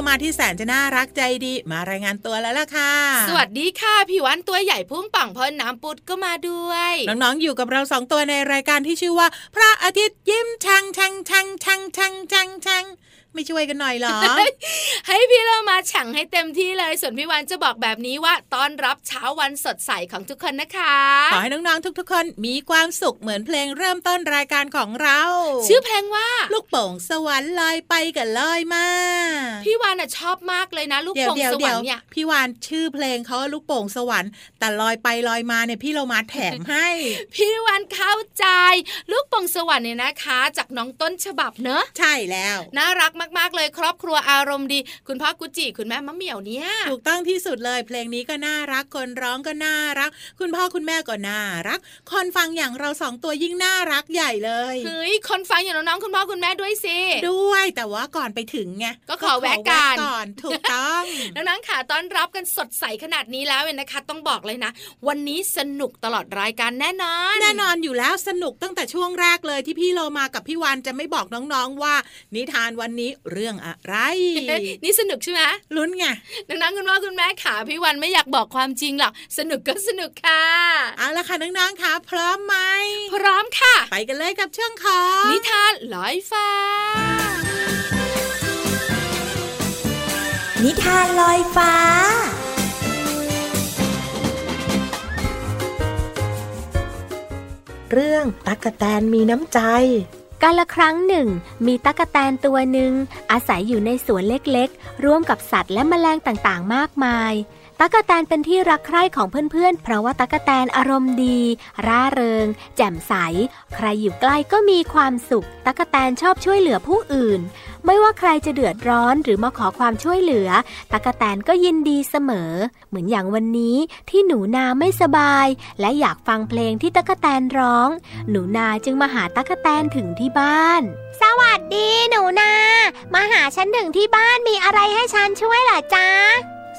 เรามาที่แสนจะน่ารักใจดี มารายงานตัวแล้วล่ะค่ะ สวัสดีค่ะพี่วันตัวใหญ่พุ่งป่องพ่นน้ำปุดก็มาด้วย น้องๆอยู่กับเราสองตัวในรายการที่ชื่อว่า พระอาทิตย์ยิ้มช่างช่างช่างช่างช่างช่างช่าง ไม่ช่วยกันหน่อยเหรอ ให้พี่เรามาฉังให้เต็มที่เลย ส่วนพี่วันจะบอกแบบนี้ว่าต้อนรับเช้าวันสดใสของทุกคนนะคะขอให้น้องๆทุกๆ คนมีความสุขเหมือนเพลงเริ่มต้นรายการของเรา ชื่อเพลงว่า ลูกโป่งสวรรค์ลอยไปกับลอยมา พี่วานน่ะชอบมากเลยนะ ลูกเดี๋ยวโป่งเดี๋ยวสวเดี๋รยรวค์เนี่ยพี่วานชื่อเพลงเขาว่าลูกโป่งสวรรค์แต่ลอยไปลอยมาเนี่ยพี่เรามาแถมให้ พี่วานเข้าใจ ลูกโป่งสวรรค์เนี่ยนะคะ จากน้องต้นฉบับเนอะใช่แล้วน่ารักมากๆเลยครอบครัวอารมณ์ดี คุณพ่อกุจิคุณแม่มะเหมี่ยวเนี่ยถูกต้องที่สุดเลยเพลงนี้ก็น่ารักคนร้องก็น่ารัก คุณพ่อคุณแม่ก็น่ารัก คนฟังอย่างเราสองตัวยิ่งน่ารักใหญ่เลยเฮ้ยคนฟังอย่างน้องๆคุณพ่อคุณแม่ด้วยสิด้วยแต่ว่าก่อนไปถึงไงก็ขอแวะกันก่อนถูกต้องน้องๆค่ะต้อนรับกันสดใสขนาดนี้แล้วเนี่ยนะคะ ต้องบอกเลยนะ วันนี้สนุกตลอดรายการแน่นอน แน่นอนอยู่แล้วสนุกตั้งแต่ช่วงแรกเลยที่พี่โลมากับพี่วันจะไม่บอกน้องๆว่า นิทานวันนี้เรื่องอะไร นี่สนุกใช่ไหมลุ้นไงน้องๆคุณพ่อคุณแม่ค่ะพี่วันไม่อยากบอกความจริงหรอกสนุกก็สนุกค่ะเอาละค่ะน้องๆค่ะพร้อมไหมพร้อมค่ะ ไปกันเลยกับช่วงของนิทานลอยฟ้า นิทานลอยฟ้าเรื่องตั๊กแตนมีน้ำใจ กาลครั้งหนึ่ง มีตั๊กแตนตัวหนึ่งอาศัยอยู่ในสวนเล็กๆ ร่วมกับสัตว์และแมลงต่างๆ มากมาย ตั๊กแตนเป็นที่รักใคร่ของเพื่อนๆ เพราะว่าตั๊กแตนอารมณ์ดี ร่าเริง แจ่มใส ใครอยู่ใกล้ก็มีความสุข ตั๊กแตนชอบช่วยเหลือผู้อื่น ไม่ว่าใครจะเดือดร้อนหรือมาขอความช่วยเหลือ ตั๊กแตนก็ยินดีเสมอ เหมือนอย่างวันนี้ที่หนูนาไม่สบาย และอยากฟังเพลงที่ตั๊กแตนร้อง หนูนาจึงมาหาตั๊กแตนถึงที่บ้าน สวัสดีหนูนา มาหาฉันถึงที่บ้านมีอะไรให้ฉันช่วยเหรอจ๊ะ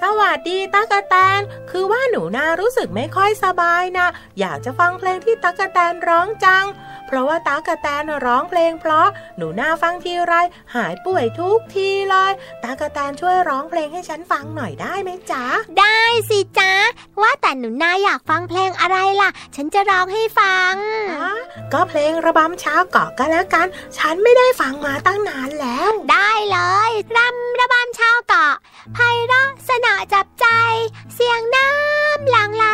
สวัสดีตั๊กแตน คือว่าหนูนารู้สึกไม่ค่อยสบายนะ อยากจะฟังเพลงที่ตั๊กแตนร้องจัง เพราะว่าตั๊กแตนร้องเพลง เพราะหนูนาฟังทีไร หายป่วยทุกทีเลยตั๊กแตนช่วยร้องเพลงให้ฉันฟังหน่อยได้ไหมจ๊ะ ได้สิจ๊ะ ว่าแต่หนูนาอยากฟังเพลงอะไรล่ะ ฉันจะร้องให้ฟังอ๋อก็เพลงระบำเช้าเกาะก็แล้วกัน ฉันไม่ได้ฟังมาตั้งนานแล้ว ได้เลยรำระบำชาวเกาะ ไพเราะสนอจับใจ เสียงน้ำหลั่งไหล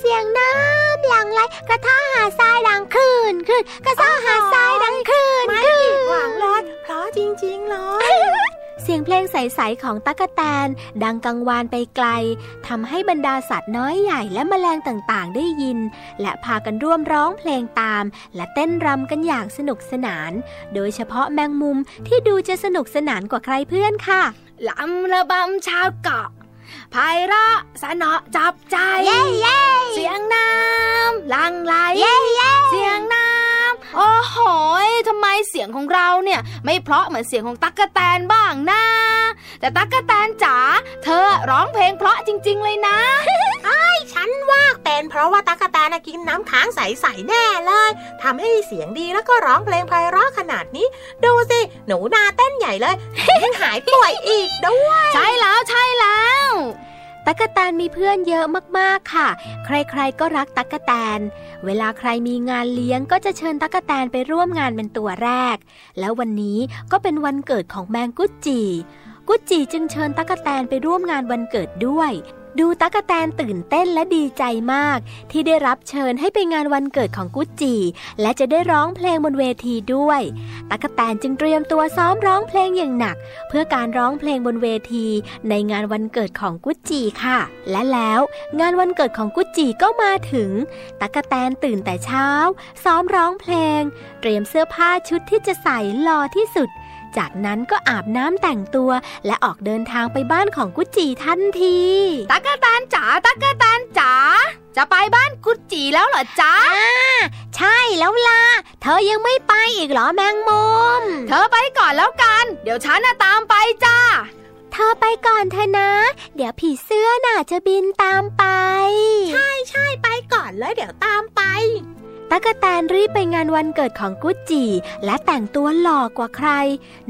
เสียงน้ำหลั่งไหล กระทะหาดทรายดังคลื่นคลื่นกระทะหาดทรายดังคลื่นไม่คลื่ผินดหวังเลยเพราะจริงๆเลยเสียงเพลงใส ๆ ของตั๊กแตน ดังกังวานไปไกลทำให้บรรดาสัตว์น้อยใหญ่และแมลงต่างๆ ได้ยิน และพากันร่วมร้องเพลงตาม และเต้นรำกันอย่างสนุกสนาน โดยเฉพาะแมงมุมที่ดูจะสนุกสนานกว่าใครเพื่อนค่ะ ลำระบำชาวเกาะไพเราะสนอจับใจ เย้เย้เสียงน้ำหลังไหลเย้เย้เสียงน้ำ โอ้โหยทำไมเสียงของเราเนี่ย ไม่เพราะเหมือนเสียงของตั๊กแตนบ้างนะ แต่ตั๊กแตนจ๋าเธอร้องเพลงเพราะจริง ๆ เลยนะฉันว่าเป็นเพราะว่าตั๊กแตนน่ะกินน้ำค้างใสๆแน่เลย ทำให้เสียงดีแล้วก็ร้องเพลงไพเราะขนาดนี้ ดูสิ หนูนาเต้นใหญ่เลยยังหายป่วยอีกด้วย ใช่แล้วใช่แล้ว ตั๊กแตนมีเพื่อนเยอะมากๆค่ะ ใครๆก็รักตั๊กแตน เวลาใครมีงานเลี้ยงก็จะเชิญตั๊กแตนไปร่วมงานเป็นตัวแรก แล้ววันนี้ก็เป็นวันเกิดของแมงกุจีกุจีจึงเชิญตั๊กแตนไปร่วมงานวันเกิดด้วย ดูตั๊กแตนตื่นเต้นและดีใจมาก ที่ได้รับเชิญให้ไปงานวันเกิดของกุจีและจะได้ร้องเพลงบนเวทีด้วย ตั๊กแตนจึงเตรียมตัวซ้อมร้องเพลงอย่างหนัก เพื่อการร้องเพลงบนเวทีในงานวันเกิดของกุจจีค่ะ และแล้วงานวันเกิดของกุจจีก็มาถึง ตั๊กแตนตื่นแต่เช้า ซ้อมร้องเพลง เตรียมเสื้อผ้าชุดที่จะใส่หล่อที่สุด จากนั้นก็อาบน้ำแต่งตัว และออกเดินทางไปบ้านของกุจจีทันทีตั๊กแตนจ๋าตั๊กแตนจ๋าจะไปบ้านกุดจีแล้วเหรอจ๊ะอ่าใช่แล้วล่ะ เธอยังไม่ไปอีกเหรอแมงมุม เธอไปก่อนแล้วกัน เดี๋ยวฉันน่ะตามไปจ้าเธอไปก่อนเธอะนะ เดี๋ยวผีเสื้อน่ะจะบินตามไป ใช่ใช่ไปก่อนเลยเดี๋ยวตามไป ตั๊กแตนรีบไปงานวันเกิดของกุจจีและแต่งตัวหล่อกว่าใคร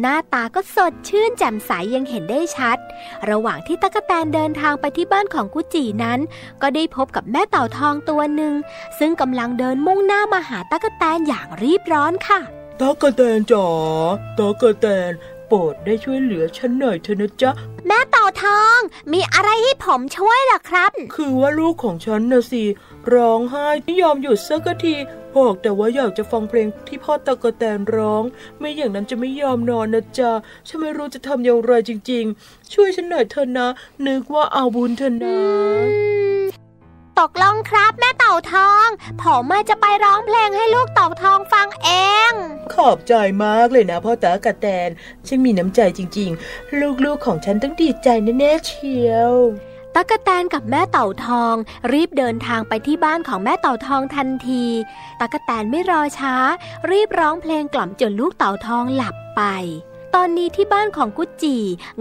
หน้าตาก็สดชื่นแจ่มใสยังเห็นได้ชัด ระหว่างที่ตั๊กแตนเดินทางไปที่บ้านของกุจจีนั้น ก็ได้พบกับแม่เต่าทองตัวหนึ่ง ซึ่งกำลังเดินมุ่งหน้ามาหาตั๊กแตนอย่างรีบร้อนค่ะตั๊กแตนจ๋าตั๊กแตนโปรดได้ช่วยเหลือฉันหน่อยเถอะนะจ๊ะ แม่เต่าทอง มีอะไรให้ผมช่วยเหรอครับ คือว่าลูกของฉันน่ะสิ ร้องไห้ไม่ยอมหยุดสักทีบอกแต่ว่าอยากจะฟังเพลงที่พ่อตะกะแตนร้อง ไม่อย่างนั้นจะไม่ยอมนอนนะจ๊ะฉันไม่รู้จะทำอย่างไรจริง ๆ ช่วยฉันหน่อยเถอะนะ นึกว่าเอาบุญเถอะนะตกลงครับแม่เต่าทองผมมาจะไปร้องเพลงให้ลูกเต่าทองฟังเอง ขอบใจมากเลยนะพ่อตากระแตนฉันมีน้ำใจจริง ๆ ลูกๆของฉันต้องดีใจแน่ๆเชียว ตั๊กแตนกับแม่เต่าทอง รีบเดินทางไปที่บ้านของแม่เต่าทองทันที ตั๊กแตนไม่รอช้า รีบร้องเพลงกล่อมจนลูกเต่าทองหลับไป ตอนนี้ที่บ้านของกุจจี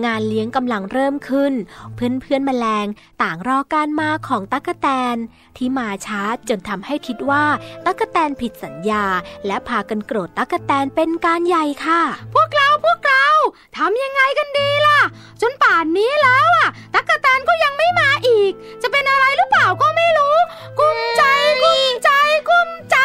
งานเลี้ยงกำลังเริ่มขึ้น เพื่อนเพื่อนๆแมลงต่างรอการมาของตั๊กแตน ที่มาช้าจนทำให้คิดว่าตั๊กแตนผิดสัญญา และพากันโกรธตั๊กแตนเป็นการใหญ่ค่ะ พวกเราพวกเราทำยังไงกันดีล่ะ จนป่านนี้แล้วอะตั๊กแตนก็ยังไม่มาอีก จะเป็นอะไรหรือเปล่าก็ไม่รู้ กุ้มใจกุ้มใจกุ้มใจ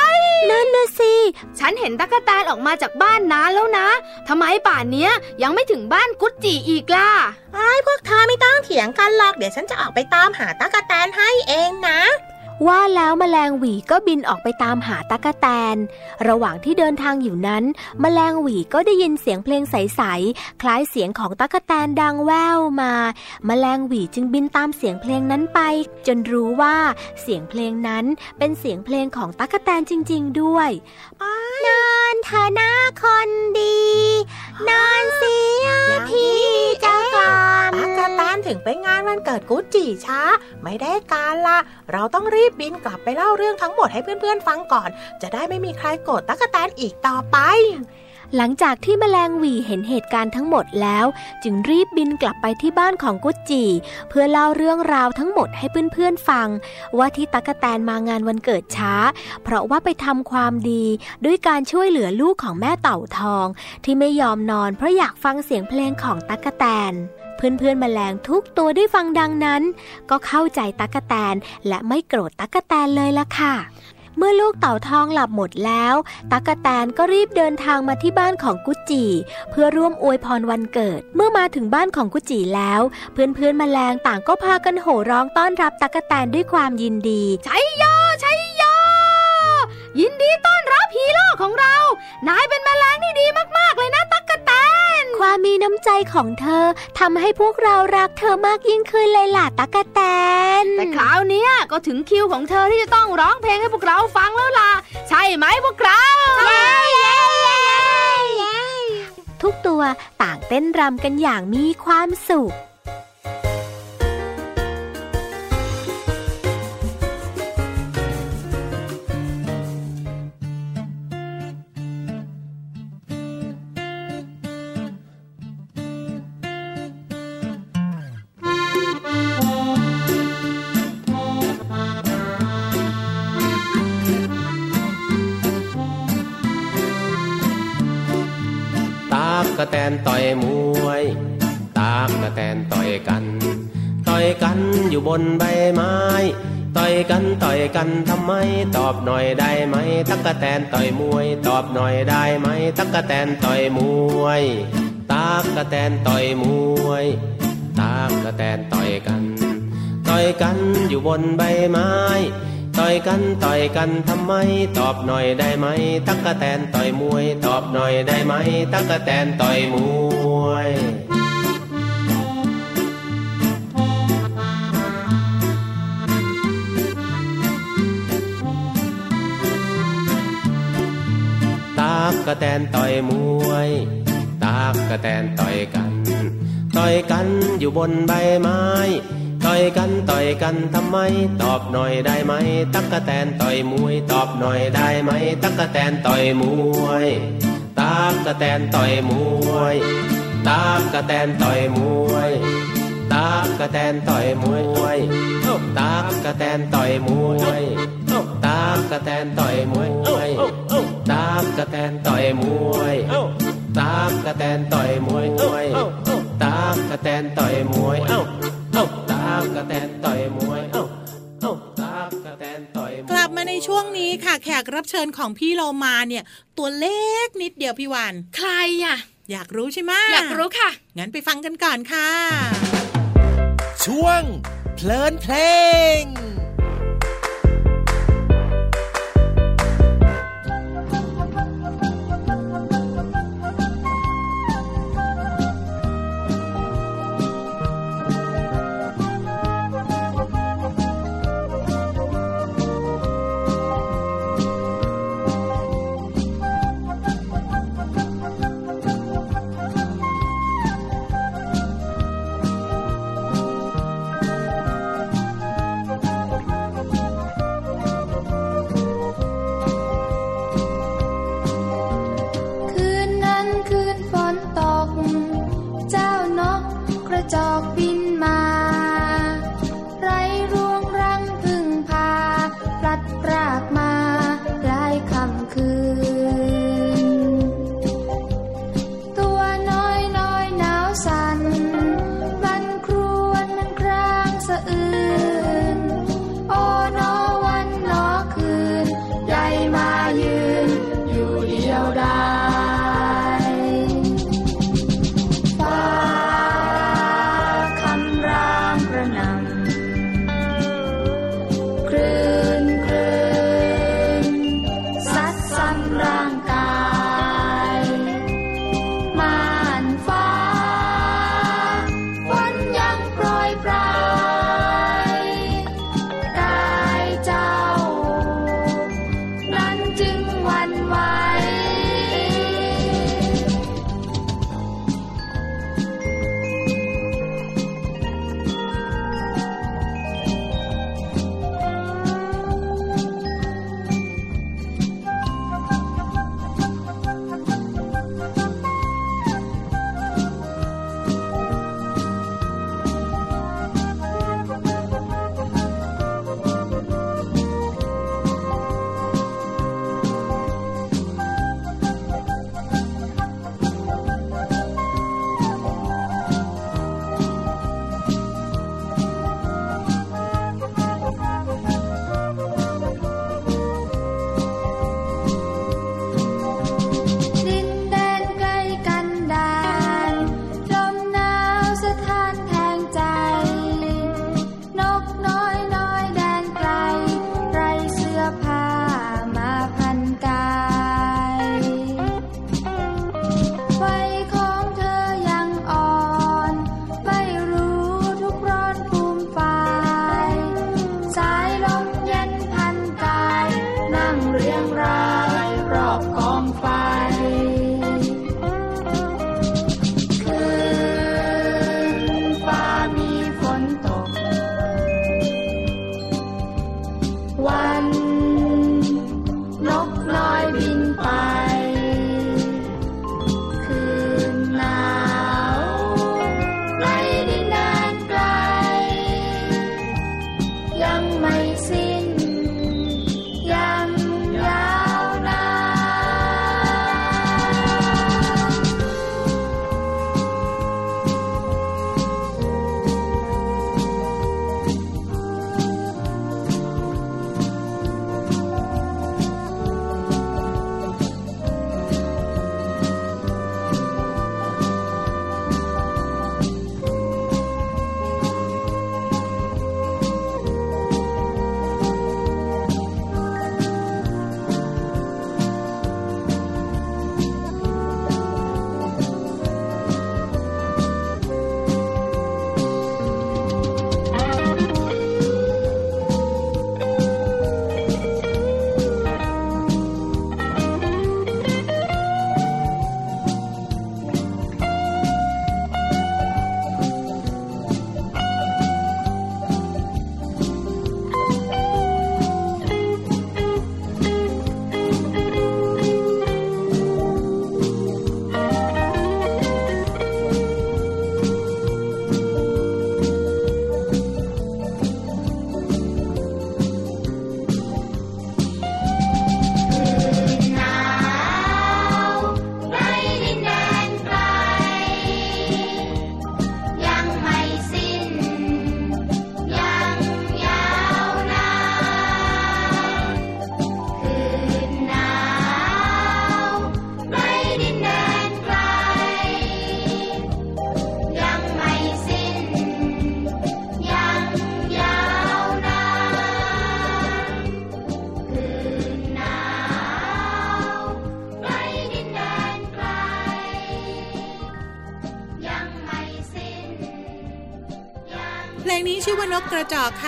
นั่นนะสิฉันเห็นตั๊กแตนออกมาจากบ้านนานแล้วนะทำไมป่านเนี้ยยังไม่ถึงบ้านกุดจีอีกล่ะไอ้พวกเธอไม่ต้องเถียงกันหรอก เดี๋ยวฉันจะออกไปตามหาตากแตนให้เองนะ ว่าแล้วแมลงหวีก็บินออกไปตามหาตั๊กแตน ระหว่างที่เดินทางอยู่นั้นแมลงหวีก็ได้ยินเสียงเพลงใสๆ คล้ายเสียงของตั๊กแตนดังแว่วมาแมลงหวีจึงบินตามเสียงเพลงนั้นไป จนรู้ว่าเสียงเพลงนั้นเป็นเสียงเพลงของตั๊กแตนจริง ๆ ด้วยน อนเธอหน้าคนดี นอนเสียพี่เจ้ากรรมตากแตนถึงไปงานวันเกิดกุ๊จีช้า ไม่ได้การละเราต้องรีบบินกลับไปเล่าเรื่องทั้งหมดให้เพื่อนๆฟังก่อน จะได้ไม่มีใครโกรธตากแตนอีกต่อไป หลังจากที่แมลงวีเห็นเหตุการณ์ทั้งหมดแล้ว จึงรีบบินกลับไปที่บ้านของกุจจีเพื่อเล่าเรื่องราวทั้งหมดให้เพื่อนๆฟัง ว่าที่ตั๊กแตนมางานวันเกิดช้า เพราะว่าไปทำความดีด้วยการช่วยเหลือลูกของแม่เต่าทอง ที่ไม่ยอมนอนเพราะอยากฟังเสียงเพลงของตั๊กแตนเพื่อนๆแมลงทุกตัวได้ฟังดังนั้น ก็เข้าใจตั๊กแตนและไม่โกรธตั๊กแตนเลยละค่ะ เมื่อลูกเต่าทองหลับหมดแล้ว ตั๊กแตนก็รีบเดินทางมาที่บ้านของกุจจีเพื่อร่วมอวยพรวันเกิด เมื่อมาถึงบ้านของกุจจีแล้ว เพื่อนๆแมลงต่างก็พากันโห่ร้องต้อนรับตั๊กแตนด้วยความยินดีใช่ยอใช่ยอยินดีต้อนรับฮีโร่ของเรา นายเป็นแมลงที่ดีมากๆเลยนะต ความมีน้ำใจของเธอทำให้พวกเรารักเธอมากยิ่งขึ้นเลยล่ะตั๊กแตน แต่คราวเนี้ยก็ถึงคิวของเธอที่จะต้องร้องเพลงให้พวกเราฟังแล้วล่ะ ใช่ไหมพวกเราทุกตัวต่างเต้นรำกันอย่างมีความสุข กกะแตนต่อยมวย ตากกะแตนต่อยกัน ต่อยกันอยู่บนใบไม้ ต่อยกันต่อยกันทำไม ตอบหน่อยได้ไหม ตักกะแตนต่อยมวย ตอบหน่อยได้ไหม ตักกะแตนต่อยมวย ตากกะแตนต่อยมวย ตากกะแตนต่อยกัน ต่อยกันอยู่บนใบไม้ ต่อยกันต่อยกันทำไม ตอบหน่อยได้ไหม ตักกะแตนต่อยมวย ตอบหน่อยได้ไหม ตักกะแตนต่อยมวยตากกะแตนต่อยมวยตากกะแตนต่อยกัน ต่อยกันอยู่บนใบไม้ ต่อยกันต่อยกันทำไม ตอบหน่อยได้ไหม ตักกะแตนต่อยมวย ตอบหน่อยได้ไหม ตักกะแตนต่อยมวยตากกะแตนต่อยมวยตากกะแตนต่อยมวยตากกะแตนต่อยมวยตากกะแตนต่อยมวยตากกะแตนต่อยมวยตากกะแตนต่อยมวยตากกะแตนต่อยมวยตากกะแตนต่อยมวยตา กกะแตนต่อยมวยตากกะแตนต่อยมวยกลับมาในช่วงนี้ค่ะ แขกรับเชิญของพี่เรามาเนี่ย ตัวเล็กนิดเดียวพี่วันใครอะ อยากรู้ใช่ไหมอยากรู้ค่ะ งั้นไปฟังกันก่อนค่ะ ช่วงเพลินเพลง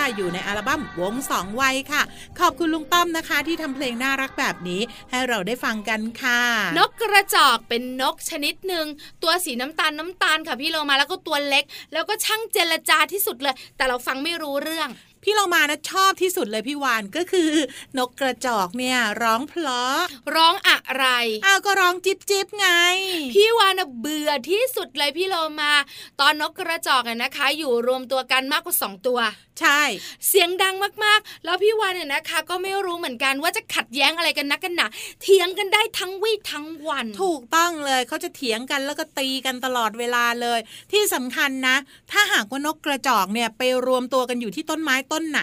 อกค่ะอยู่ในอัลบั้มวงสองวัยค่ะ ขอบคุณลุงต้อมนะคะ ที่ทำเพลงน่ารักแบบนี้ ให้เราได้ฟังกันค่ะ นกกระจอกเป็นนกชนิดหนึ่งตัวสีน้ำตาลน้ำตาลค่ะพี่โลมาแล้วก็ตัวเล็ก แล้วก็ช่างเจรจาที่สุดเลย แต่เราฟังไม่รู้เรื่องพี่เรามานะชอบที่สุดเลยพี่วานก็คือ นกกระจอกเนี่ย ร้องเพลาะร้องอะไรอ้าวก็ร้องจิบจิบไง พี่วานะเบื่อที่สุดเลยพี่โลมา ตอนนกกระจอกอะนะคะ อยู่รวมตัวกันมากกว่าสองตัว ใช่ เสียงดังมากๆ แล้วพี่วานเนี่ยนะคะ ก็ไม่รู้เหมือนกันว่าจะขัดแย้งอะไรกันนักกันหนาเถียงกันได้ทั้งวี่ทั้งวัน ถูกต้องเลยเขาจะเถียงกันแล้วก็ตีกันตลอดเวลาเลย ที่สำคัญนะ ถ้าหากว่านกกระจอกเนี่ยไปรวมตัวกันอยู่ที่ต้นไม้ต้นไหน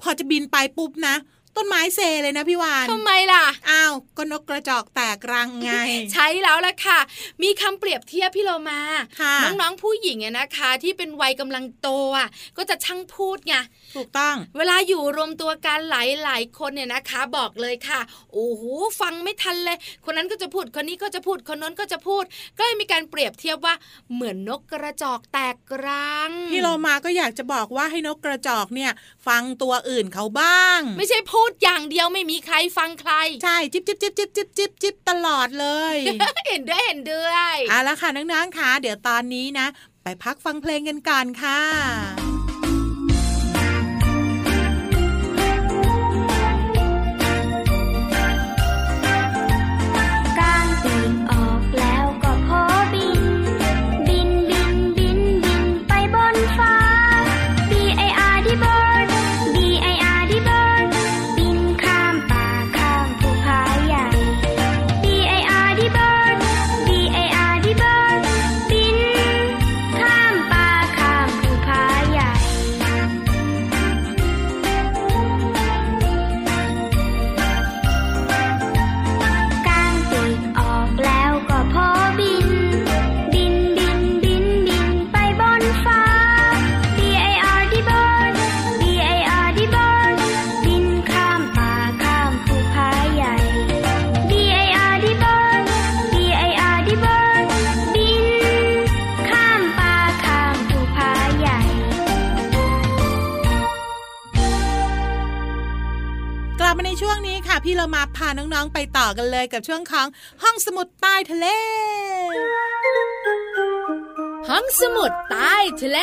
พอจะบินไปปุ๊บนะ ต้นไม้เซเลยนะพี่วานทำไมล่ะ อ้าวก็นกกระจอกแตกรังไง ใช่แล้วล่ะค่ะ มีคำเปรียบเทียบพี่โลมาค่ะน้องๆผู้หญิงอะนะคะ ที่เป็นวัยกำลังโตอะก็จะช่างพูดไงถูกต้อง เวลาอยู่รวมตัวกันหลายๆคนเนี่ยนะคะ บอกเลยค่ะโอ้โหฟังไม่ทันเลย คนนั้นก็จะพูดคนนี้ก็จะพูดคนนั้นก็จะพูด ก็เลยมีการเปรียบเทียบว่าเหมือนนกกระจอกแตกรังพี่โลมาก็อยากจะบอกว่าให้นกกระจอกเนี่ยฟังตัวอื่นเขาบ้าง ไม่ใช่พูดอย่างเดียวไม่มีใครฟังใคร ใช่จิบจิบจิบจิบจิบจิบจิบตลอดเลยเห็นด้วยเห็นด้วยเอาละค่ะน้องๆค่ะเดี๋ยวตอนนี้นะ ไปพักฟังเพลงกันก่อนค่ะ น้องๆไปต่อกันเลยกับช่วงของห้องสมุดใต้ทะเล ห้องสมุดใต้ทะเล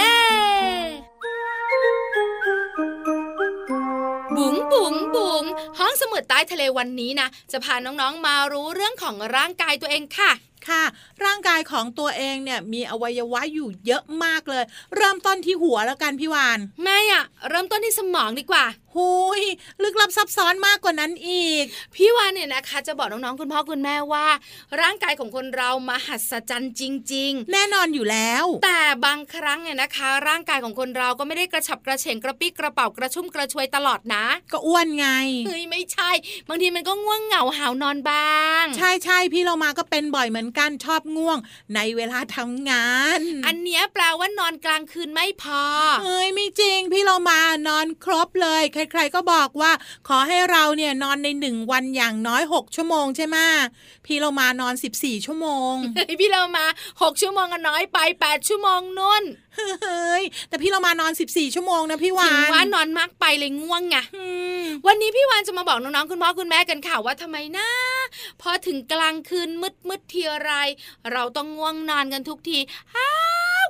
บุ๋งบุ๋งบุ๋งห้องสมุดใต้ทะเลวันนี้นะ จะพาน้องๆมารู้เรื่องของร่างกายตัวเองค่ะ ค่ะ ร่างกายของตัวเองเนี่ยมีอวัยวะอยู่เยอะมากเลย เริ่มต้นที่หัวแล้วกันพี่วานไม่อะเริ่มต้นที่สมองดีกว่าหุยลึกลับซับซ้อนมากกว่านั้นอีก พี่วานเนี่ยนะคะ จะบอกน้องๆคุณพ่อคุณแม่ว่า ร่างกายของคนเรามหัศจรรย์จริงแน่นอนอยู่แล้วๆแต่บางครั้งเนี่ยนะคะ ร่างกายของคนเราก็ไม่ได้กระฉับกระเฉงกระปี้กระเป๋ากระชุ่มกระชวยตลอดนะ ก็อ้วนไงเฮ้ยไม่ใช่ บางทีมันก็ง่วงเหงาหาวนอนบ้าง ใช่ใช่พี่เรามาก็เป็นบ่อยเหมือนกันชอบง่วง ในเวลาทำงาน อันเนี้ยแปลว่านอนกลางคืนไม่พอเฮ้ยไม่จริง พี่เรามานอนครบเลย ใคร ๆ ก็บอกว่า ขอให้เราเนี่ยนอนในหนึ่งวันอย่างน้อยหกชั่วโมงใช่ไหมพี่เรามานอนสิบสี่ชั่วโมงเฮ้ยพี่เรามาหกชั่วโมงก็น้อยไปแปดชั่วโมงนุ่น เฮ้ยแต่พี่เรามานอนสิบสี่ชั่วโมงนะพี่วาถึงนว่านอนมากไปเลยง่วงไงอืมวันนี้พี่วานจะมาบอกน้องๆคุณพ่อคุณแม่กันค่ะว่าทำไมนะพอถึงกลางคืนมืดมืดๆทีไร เราต้องง่วงนอนกันทุกทีห้าว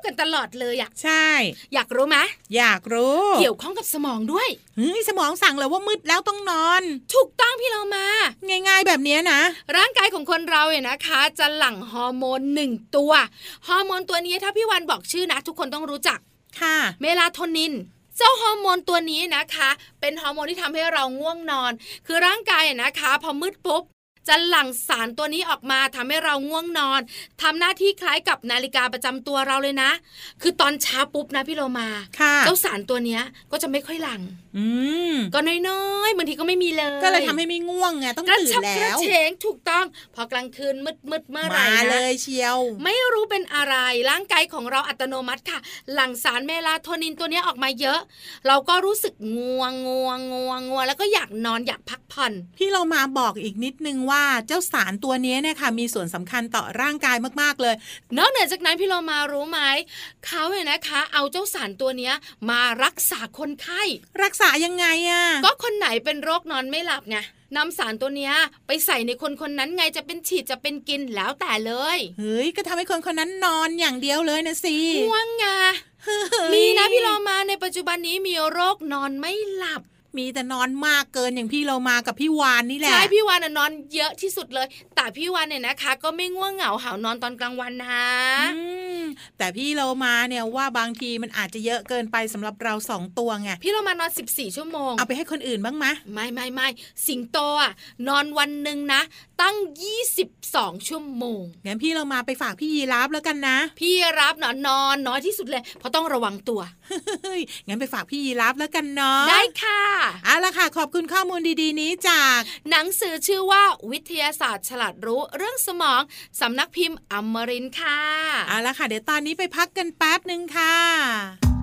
กันตลอดเลยอะใช่ อยากรู้ไหมอยากรู้ เกี่ยวข้องกับสมองด้วยเฮ้ยสมองสั่งเลยว่ามืดแล้วต้องนอน ถูกต้องพี่เรามา ง่าย ๆ แบบเนี้ยนะ ร่างกายของคนเราเนี่ยนะคะ จะหลั่งฮอร์โมนหนึ่งตัวฮอร์โมนตัวนี้ถ้าพี่วันบอกชื่อนะ ทุกคนต้องรู้จักค่ะเมลาโทนินเจ้าฮอร์โมนตัวนี้นะคะ เป็นฮอร์โมนที่ทำให้เราง่วงนอน คือร่างกายอะนะคะ พอมืดปุ๊บ จะหลั่งสารตัวนี้ออกมาทำให้เราง่วงนอนทำหน้าที่คล้ายกับนาฬิกาประจำตัวเราเลยนะ คือตอนเช้าปุ๊บนะพี่โลมาค่ะเจ้าสารตัวเนี้ยก็จะไม่ค่อยหลั่งอืมก็น้อยๆบางทีก็ไม่มีเลย ก็เลยทำให้ไม่ง่วงไงต้องกระตื่นชับกแล้ระวเฉงถูกต้องพอกลางคืนมืดมืดๆเมื่อไหร่มานะเลยเชียว ไม่รู้เป็นอะไรร่างกายของเราอัตโนมัติค่ะ หลั่งสารเมลาโทนินตัวเนี้ยออกมาเยอะ เราก็รู้สึกง่วงง่วงง่วงง่วงแล้วก็อยากนอนอยากพักผ่อนพี่เรามาบอกอีกนิดนึงว่าว่าเจ้าสารตัวนี้เนี่ยค่ะมีส่วนสำคัญต่อร่างกายมากๆเลย นอกเหนือจากนั้นพี่เรามารู้ไหมเขาเนี่ยนะคะ เอาเจ้าสารตัวเนี้ยมารักษาคนไข้ รักษายังไงอะก็คนไหนเป็นโรคนอนไม่หลับไงนำสารตัวเนี้ยไปใส่ในคนคนนั้นไงจะเป็นฉีดจะเป็นกินแล้วแต่เลยเฮ้ยก็ทำให้คนคนนั้นนอนอย่างเดียวเลยนะสิง่วงไงเฮ้ยมีนะพี่เรามาในปัจจุบันนี้มีโรคนอนไม่หลับ มีแต่นอนมากเกินอย่างพี่เรามากับพี่วานนี่แหละ ใช่พี่วานน่ะนอนเยอะที่สุดเลย แต่พี่วานเนี่ยนะคะ ก็ไม่ง่วงเหงาหาวนอนตอนกลางวันนะอืมแต่พี่เรามาเนี่ยว่าบางทีมันอาจจะเยอะเกินไปสำหรับเราสองตัวไงพี่เรามานอน 14 ชั่วโมง เอาไปให้คนอื่นบ้างมะไม่ไม่ไม่สิงโตอะนอนวันหนึ่งนะ ตั้ง 22 ชั่วโมงงั้นพี่เรามาไปฝากพี่ยีราฟแล้วกันนะ พี่รับนอนนอนน้อยที่สุดเลย เพราะต้องระวังตัวเฮ้ยงั้นไปฝากพี่ยีราฟแล้วกันเนาะได้ค่ะเอาละค่ะ ขอบคุณข้อมูลดีๆ นี้จาก หนังสือชื่อว่าวิทยาศาสตร์ฉลาดรู้เรื่องสมองสำนักพิมพ์อมรินทร์ค่ะ เอาละค่ะ เดี๋ยวตอนนี้ไปพักกันแป๊บหนึ่งค่ะ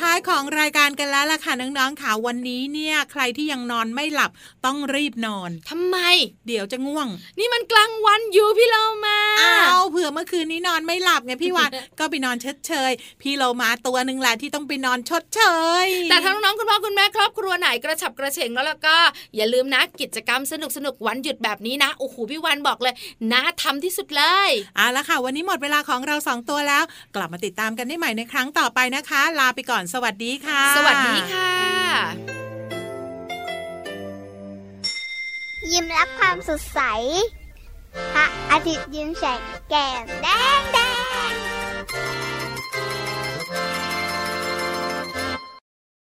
ท้ายของรายการกันแล้วล่ะค่ะน้องๆค่ะวันนี้เนี่ย ใครที่ยังนอนไม่หลับต้องรีบนอนทำไม เดี๋ยวจะง่วง นี่มันกลางวันอยู่พี่เรามาอ้าวเผื่อเมื่อคืนนี้นอนไม่หลับไงพี่วานก็ไปนอนชดเชยพี่เรามาตัวหนึ่งแหละที่ต้องไปนอนชดเชย แต่ถ้าน้องๆคุณพ่อคุณแม่ครอบครัวไหนกระฉับกระเฉงแล้วแล้วก็ อย่าลืมนะกิจกรรมสนุกสนุกๆวันหยุดแบบนี้นะโอ้โหพี่วันบอกเลยน่าทำที่สุดเลยเอาละค่ะ วันนี้หมดเวลาของเราสองตัวแล้ว กลับมาติดตามกันได้ใหม่ในครั้งต่อไปนะคะ ลาไปก่อนสวัสดีค่ะ สวัสดีค่ะ ยิ้มรับความสดใสพระอาทิตย์ยิ้มแฉกแก้มแดงแดง